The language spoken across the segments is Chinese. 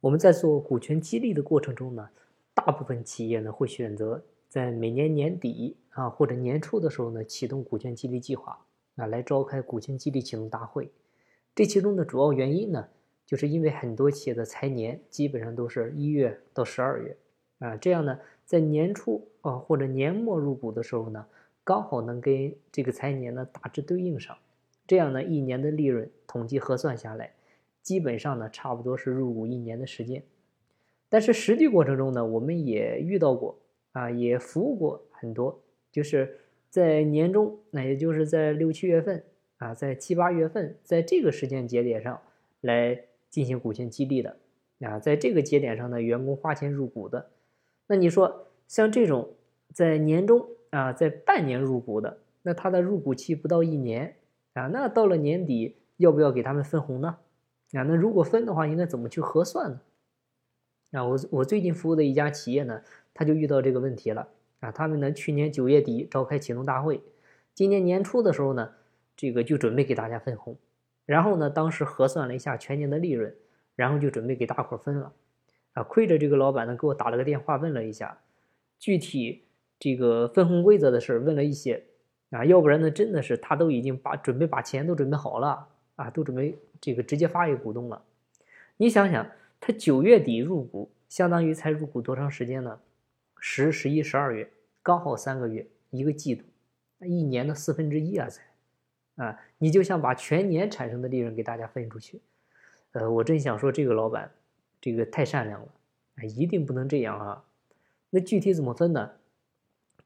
我们在做股权激励的过程中呢，大部分企业呢会选择在每年年底啊或者年初的时候呢启动股权激励计划啊，来召开股权激励启动大会。这其中的主要原因呢，就是因为很多企业的财年基本上都是一月到十二月啊，这样呢，在年初啊或者年末入股的时候呢，刚好能跟这个财年呢大致对应上。这样呢，一年的利润统计核算下来，基本上呢，差不多是入股一年的时间。但是实际过程中呢，我们也遇到过啊，也服务过很多，就是在年终，那也就是在六七月份啊，在七八月份，在这个时间节点上来进行股权激励的啊，在这个节点上呢，员工花钱入股的。那你说像这种在年终啊，在半年入股的，那他的入股期不到一年。啊，那到了年底要不要给他们分红呢？啊，那如果分的话，应该怎么去核算呢？啊，我我最近服务的一家企业呢，他就遇到这个问题了。啊，他们呢去年九月底召开启动大会，今年年初的时候呢，这个就准备给大家分红，然后呢，当时核算了一下全年的利润，然后就准备给大伙分了。啊，亏着这个老板呢给我打了个电话，问了一下具体这个分红规则的事问了一些。啊，要不然呢，真的是他都已经把准备把钱都准备好了啊，都准备这个直接发给股东了。你想想，他九月底入股，相当于才入股多长时间呢？十、十一、十二月，刚好三个月，一个季度，一年的四分之一啊，才啊，你就想把全年产生的利润给大家分出去。呃，我真想说这个老板，这个太善良了啊，一定不能这样啊。那具体怎么分呢？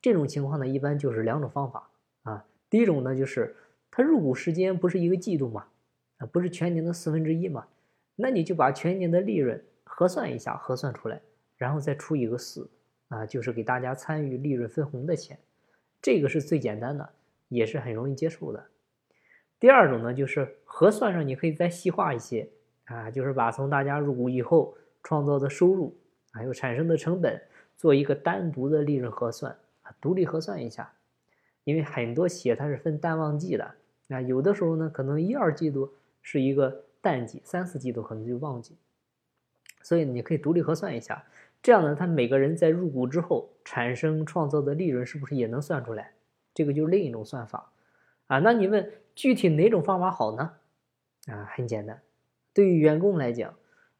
这种情况呢，一般就是两种方法。啊，第一种呢，就是他入股时间不是一个季度嘛，不是全年的四分之一嘛，那你就把全年的利润核算一下，核算出来，然后再除一个四，啊，就是给大家参与利润分红的钱，这个是最简单的，也是很容易接受的。第二种呢，就是核算上你可以再细化一些，啊，就是把从大家入股以后创造的收入，还有产生的成本，做一个单独的利润核算，啊，独立核算一下。因为很多企业它是分淡旺季的，啊，有的时候呢，可能一二季度是一个淡季，三四季度可能就旺季，所以你可以独立核算一下，这样呢，他每个人在入股之后产生创造的利润是不是也能算出来？这个就是另一种算法，啊，那你问具体哪种方法好呢？啊，很简单，对于员工来讲，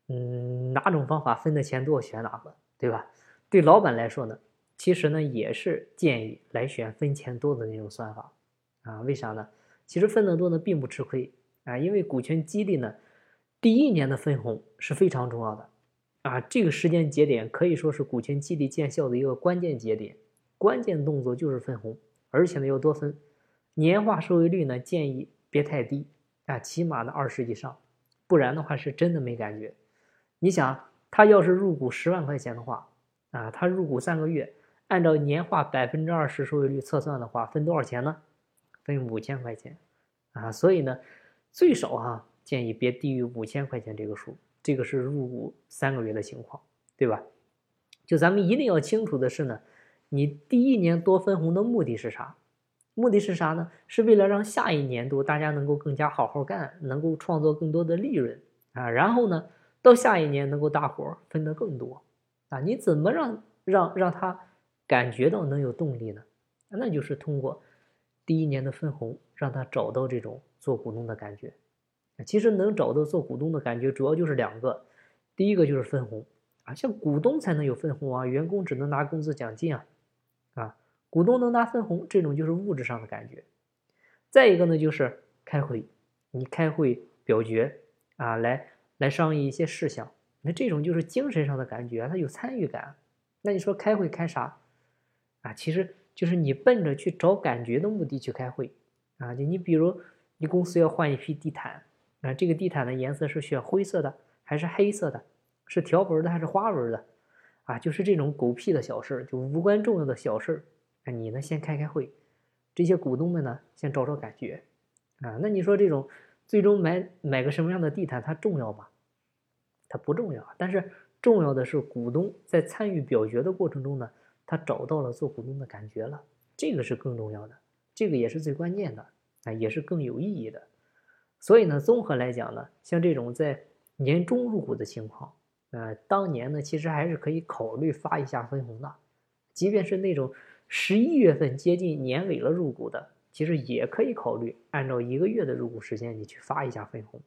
嗯，哪种方法分的钱多选哪个，对吧？对老板来说呢？其实呢，也是建议来选分钱多的那种算法，啊，为啥呢？其实分的多呢，并不吃亏啊，因为股权激励呢，第一年的分红是非常重要的，啊，这个时间节点可以说是股权激励见效的一个关键节点，关键动作就是分红，而且呢要多分，年化收益率呢建议别太低啊，起码呢二十以上，不然的话是真的没感觉。你想，他要是入股十万块钱的话，啊，他入股三个月。按照年化百分之二十收益率测算的话，分多少钱呢？分五千块钱，啊，所以呢，最少哈建议别低于五千块钱这个数。这个是入股三个月的情况，对吧？就咱们一定要清楚的是呢，你第一年多分红的目的是啥？目的是啥呢？是为了让下一年度大家能够更加好好干，能够创造更多的利润啊，然后呢，到下一年能够大伙分得更多啊。你怎么让让让他？感觉到能有动力呢，那就是通过第一年的分红，让他找到这种做股东的感觉。其实能找到做股东的感觉，主要就是两个，第一个就是分红啊，像股东才能有分红啊，员工只能拿工资奖金啊，啊，股东能拿分红，这种就是物质上的感觉。再一个呢，就是开会，你开会表决啊，来来商议一些事项，那这种就是精神上的感觉，他有参与感。那你说开会开啥？啊，其实就是你奔着去找感觉的目的去开会，啊，就你比如你公司要换一批地毯，啊，这个地毯的颜色是选灰色的还是黑色的，是条纹的还是花纹的，啊，就是这种狗屁的小事，就无关重要的小事儿，啊，你呢先开开会，这些股东们呢先找找感觉，啊，那你说这种最终买买个什么样的地毯它重要吗？它不重要，但是重要的是股东在参与表决的过程中呢。他找到了做股东的感觉了，这个是更重要的，这个也是最关键的啊，也是更有意义的。所以呢，综合来讲呢，像这种在年终入股的情况呃，当年呢，其实还是可以考虑发一下分红的，即便是那种十一月份接近年尾了入股的，其实也可以考虑按照一个月的入股时间，你去发一下分红，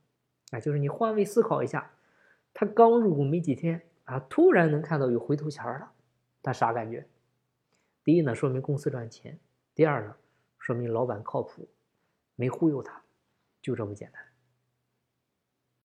啊，就是你换位思考一下，他刚入股没几天啊，突然能看到有回头钱了，他啥感觉？第一呢，说明公司赚钱；第二呢，说明老板靠谱，没忽悠他，就这么简单。